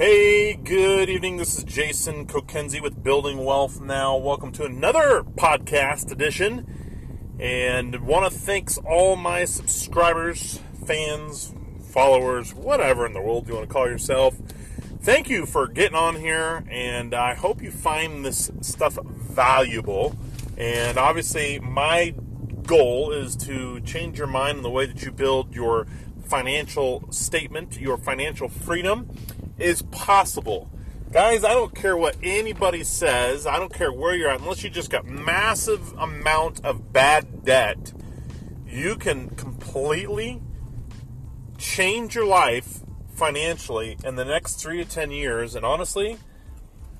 Hey, good evening. This is Jason Kokenzie with Building Wealth Now. Welcome to another podcast edition. And want to thanks all my subscribers, fans, followers, whatever in the world you want to call yourself. Thank you for getting on here, and I hope you find this stuff valuable. And obviously, my goal is to change your mind in the way that you build your financial statement, your financial freedom is possible. Guys, I don't care what anybody says. I don't care where you're at. Unless you just got massive amount of bad debt, you can completely change your life financially in the next three to ten years. And honestly,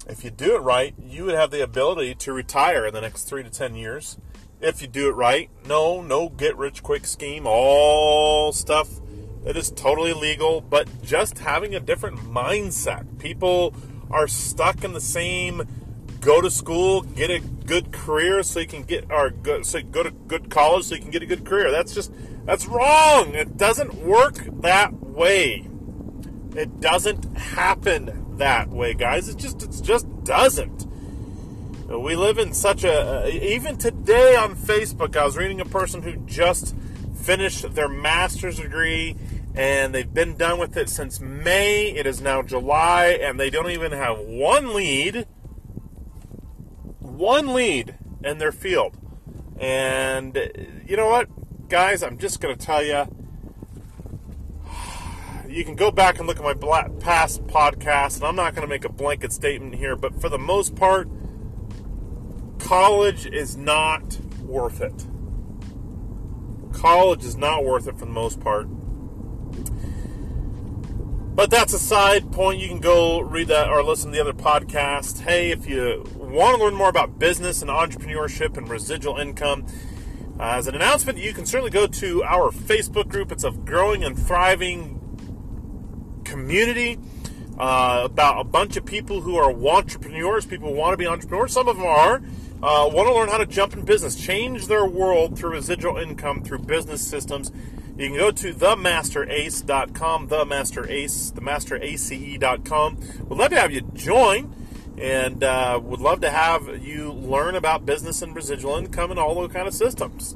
if you do it right, you would have the ability to retire in the next three to ten years. If you do it right, no, no get rich quick scheme, all stuff it is totally legal, but just having a different mindset. People are stuck in the same go to school, get a good career so you can get or go, so go to good college so you can get a good career. That's just that's wrong. It doesn't work that way. It doesn't happen that way, guys. It just it just doesn't. We live in such a even today on Facebook, I was reading a person who just finished their master's degree and they've been done with it since May. It is now July, and they don't even have one lead, one lead in their field. And you know what, guys? I'm just going to tell you. You can go back and look at my past podcast, and I'm not going to make a blanket statement here, but for the most part, college is not worth it. College is not worth it for the most part. But that's a side point. You can go read that or listen to the other podcast. Hey, if you want to learn more about business and entrepreneurship and residual income, uh, as an announcement, you can certainly go to our Facebook group. It's a growing and thriving community uh, about a bunch of people who are entrepreneurs. People want to be entrepreneurs. Some of them are. Uh, want to learn how to jump in business, change their world through residual income, through business systems you can go to themasterace.com, themasterace, themasterace.com. We'd love to have you join and uh, would love to have you learn about business and residual income and all those kind of systems.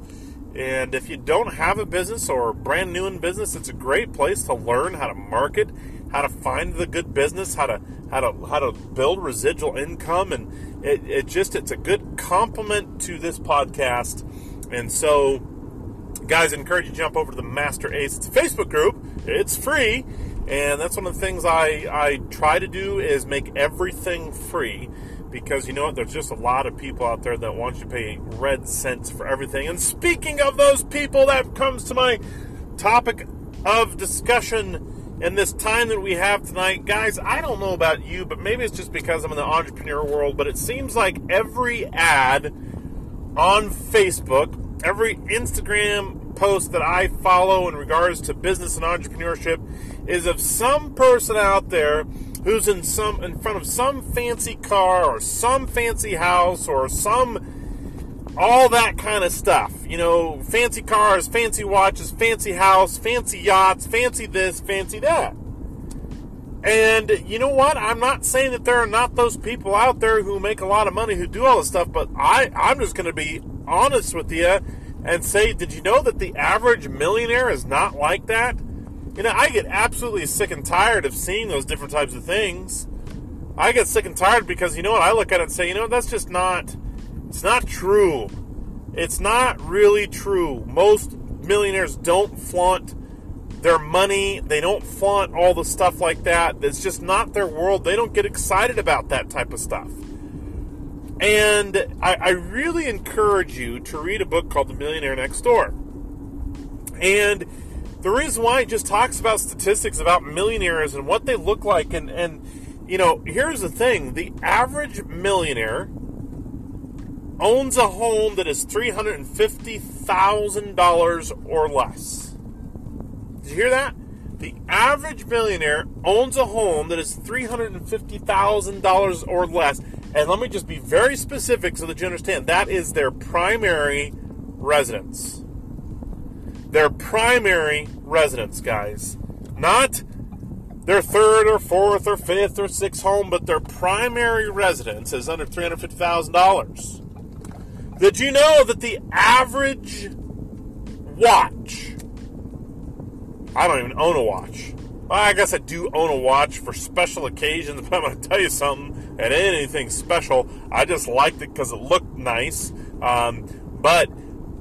And if you don't have a business or brand new in business, it's a great place to learn how to market, how to find the good business, how to how to how to build residual income, and it, it just it's a good complement to this podcast. And so guys, I encourage you to jump over to the Master Ace. It's a Facebook group. It's free, and that's one of the things I, I try to do is make everything free because you know what? There's just a lot of people out there that want you to pay red cents for everything. And speaking of those people, that comes to my topic of discussion in this time that we have tonight. Guys, I don't know about you, but maybe it's just because I'm in the entrepreneur world, but it seems like every ad on Facebook every Instagram post that I follow in regards to business and entrepreneurship is of some person out there who's in some in front of some fancy car or some fancy house or some all that kind of stuff. You know, fancy cars, fancy watches, fancy house, fancy yachts, fancy this, fancy that. And you know what? I'm not saying that there are not those people out there who make a lot of money who do all this stuff, but I, I'm just going to be honest with you and say, did you know that the average millionaire is not like that? You know, I get absolutely sick and tired of seeing those different types of things. I get sick and tired because you know what? I look at it and say, you know, that's just not, it's not true. It's not really true. Most millionaires don't flaunt their money. They don't flaunt all the stuff like that. It's just not their world. They don't get excited about that type of stuff. And I, I really encourage you to read a book called The Millionaire Next Door. And the reason why it just talks about statistics about millionaires and what they look like and, and you know, here's the thing the average millionaire owns a home that is $350,000 or less. Did you hear that? The average millionaire owns a home that is $350,000 or less. And let me just be very specific so that you understand that is their primary residence. Their primary residence, guys. Not their third or fourth or fifth or sixth home, but their primary residence is under $350,000. Did you know that the average watch, I don't even own a watch. Well, I guess I do own a watch for special occasions, but I'm going to tell you something. It ain't anything special. I just liked it because it looked nice. Um, but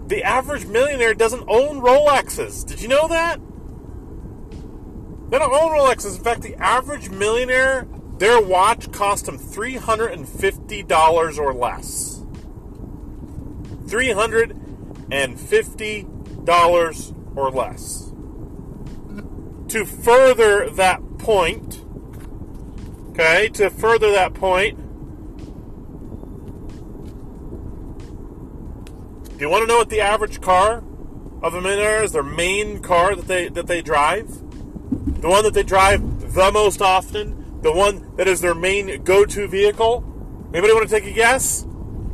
the average millionaire doesn't own Rolexes. Did you know that? They don't own Rolexes. In fact, the average millionaire, their watch cost them $350 or less. $350 or less. To further that point, okay, to further that point, do you want to know what the average car of a millionaire is? Their main car that they that they drive, the one that they drive the most often, the one that is their main go-to vehicle. Anybody want to take a guess?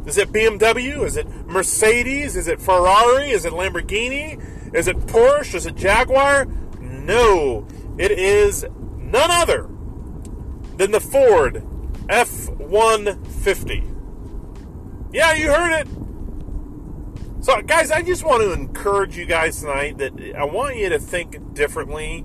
Is it BMW? Is it Mercedes? Is it Ferrari? Is it Lamborghini? Is it Porsche? Is it Jaguar? No, it is none other than the Ford F 150. Yeah, you heard it. So, guys, I just want to encourage you guys tonight that I want you to think differently.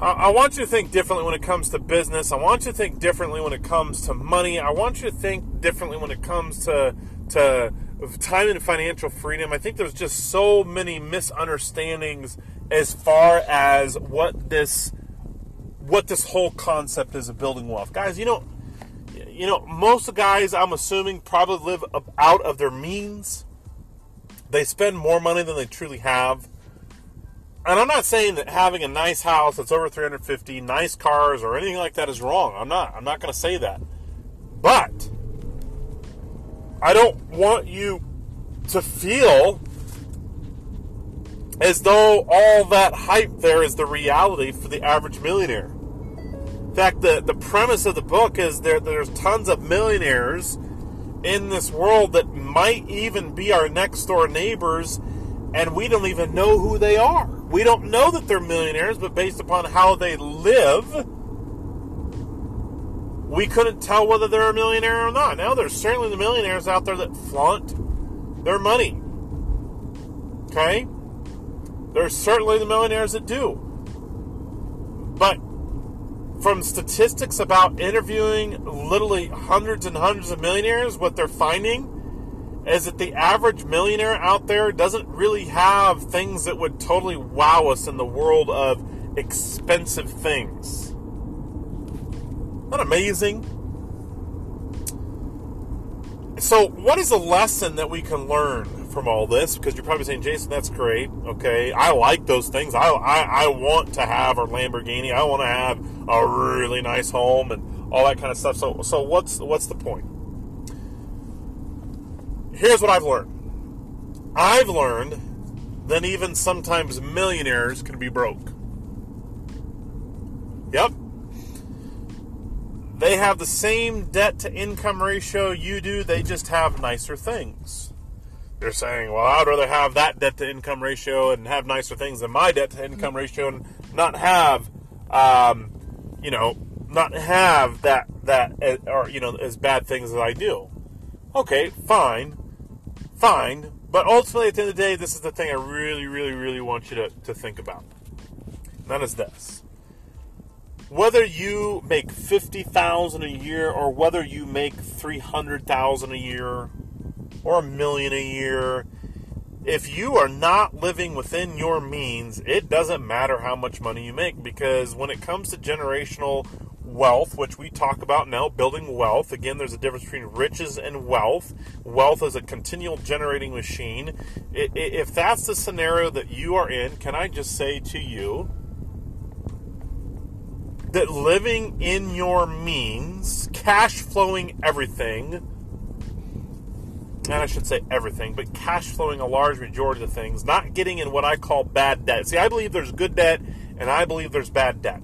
I want you to think differently when it comes to business. I want you to think differently when it comes to money. I want you to think differently when it comes to to time and financial freedom. I think there's just so many misunderstandings as far as what this what this whole concept is of building wealth. Guys, you know, you know, most guys I'm assuming probably live out of their means. They spend more money than they truly have and I'm not saying that having a nice house that's over 350, nice cars, or anything like that is wrong. I'm not. I'm not going to say that. But I don't want you to feel as though all that hype there is the reality for the average millionaire. In fact, the, the premise of the book is there there's tons of millionaires in this world that might even be our next door neighbors, and we don't even know who they are. We don't know that they're millionaires, but based upon how they live, we couldn't tell whether they're a millionaire or not. Now, there's certainly the millionaires out there that flaunt their money. Okay? There's certainly the millionaires that do. But from statistics about interviewing literally hundreds and hundreds of millionaires, what they're finding is that the average millionaire out there doesn't really have things that would totally wow us in the world of expensive things. Not amazing? So, what is a lesson that we can learn from all this? Because you're probably saying, Jason, that's great. Okay, I like those things. I, I, I want to have a Lamborghini. I want to have a really nice home and all that kind of stuff. So, so what's what's the point? here's what I've learned I've learned that even sometimes millionaires can be broke. Yep. They have the same debt to income ratio you do, they just have nicer things. They're saying, well, I'd rather have that debt to income ratio and have nicer things than my debt to income ratio and not have, um, you know, not have that, that, eh, or, you know, as bad things as I do. Okay, fine fine. But ultimately, at the end of the day, this is the thing I really, really, really want you to, to think about. And that is this. Whether you make fifty thousand a year or whether you make three hundred thousand a year or a million a year, if you are not living within your means, it doesn't matter how much money you make because when it comes to generational wealth, which we talk about now, building wealth. Again, there's a difference between riches and wealth. Wealth is a continual generating machine. If that's the scenario that you are in, can I just say to you that living in your means, cash flowing everything, and I should say everything, but cash flowing a large majority of things, not getting in what I call bad debt. See, I believe there's good debt and I believe there's bad debt.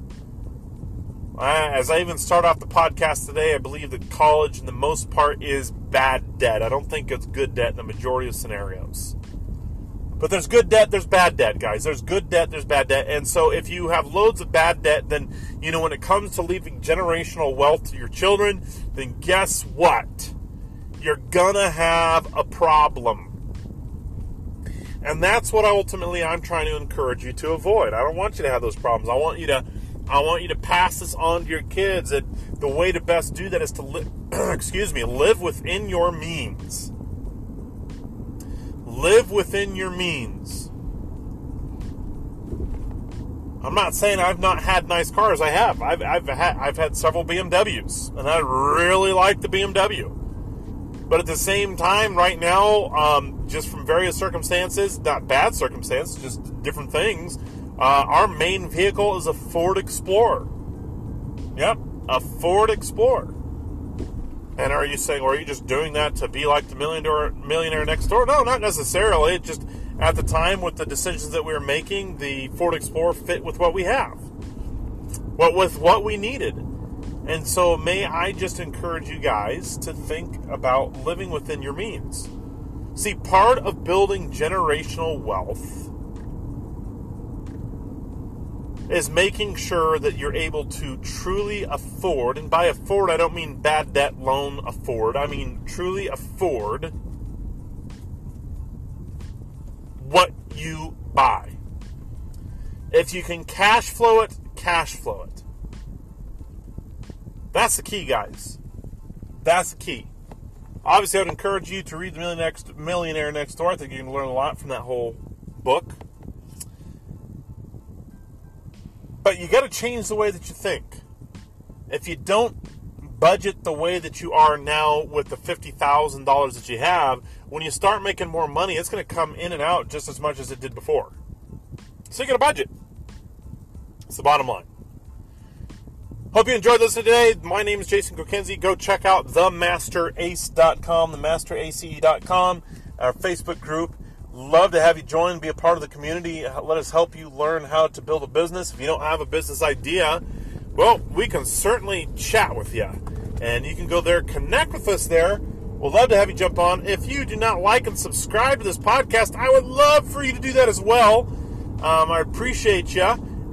As I even start off the podcast today, I believe that college, in the most part, is bad debt. I don't think it's good debt in the majority of scenarios. But there's good debt, there's bad debt, guys. There's good debt, there's bad debt. And so if you have loads of bad debt, then, you know, when it comes to leaving generational wealth to your children, then guess what? You're gonna have a problem. And that's what ultimately I'm trying to encourage you to avoid. I don't want you to have those problems. I want you to I want you to pass this on to your kids. And the way to best do that is to live excuse me, live within your means. Live within your means. I'm not saying I've not had nice cars. I have. I've, I've had I've had several BMWs, and I really like the BMW. But at the same time, right now, um, just from various circumstances, not bad circumstances, just different things, uh, our main vehicle is a Ford Explorer. Yep, a Ford Explorer. And are you saying, or are you just doing that to be like the millionaire, millionaire next door? No, not necessarily. It just at the time with the decisions that we were making, the Ford Explorer fit with what we have, what with what we needed. And so, may I just encourage you guys to think about living within your means. See, part of building generational wealth is making sure that you're able to truly afford, and by afford, I don't mean bad debt loan afford, I mean truly afford what you buy. If you can cash flow it, cash flow it. That's the key, guys. That's the key. Obviously, I'd encourage you to read the Millionaire Next, Door. I think you can learn a lot from that whole book. But you got to change the way that you think. If you don't budget the way that you are now with the $50,000 that you have, when you start making more money, it's going to come in and out just as much as it did before. So you got to budget. It's the bottom line. Hope you enjoyed this today. My name is Jason Kokenzie. Go check out themasterace.com, themasterace.com, our Facebook group. Love to have you join, be a part of the community. Let us help you learn how to build a business. If you don't have a business idea, well, we can certainly chat with you. And you can go there, connect with us there. We'd love to have you jump on. If you do not like and subscribe to this podcast, I would love for you to do that as well. Um, I appreciate you.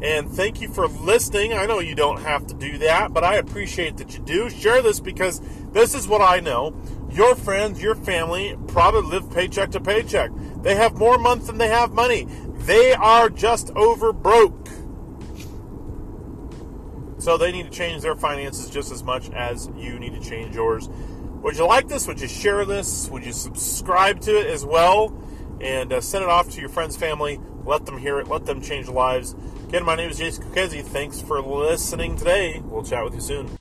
And thank you for listening. I know you don't have to do that, but I appreciate that you do. Share this because this is what I know. Your friends, your family probably live paycheck to paycheck. They have more months than they have money. They are just over broke. So they need to change their finances just as much as you need to change yours. Would you like this? Would you share this? Would you subscribe to it as well? And uh, send it off to your friends, family. Let them hear it. Let them change lives. Again, my name is Jason Kokenzie. Thanks for listening today. We'll chat with you soon.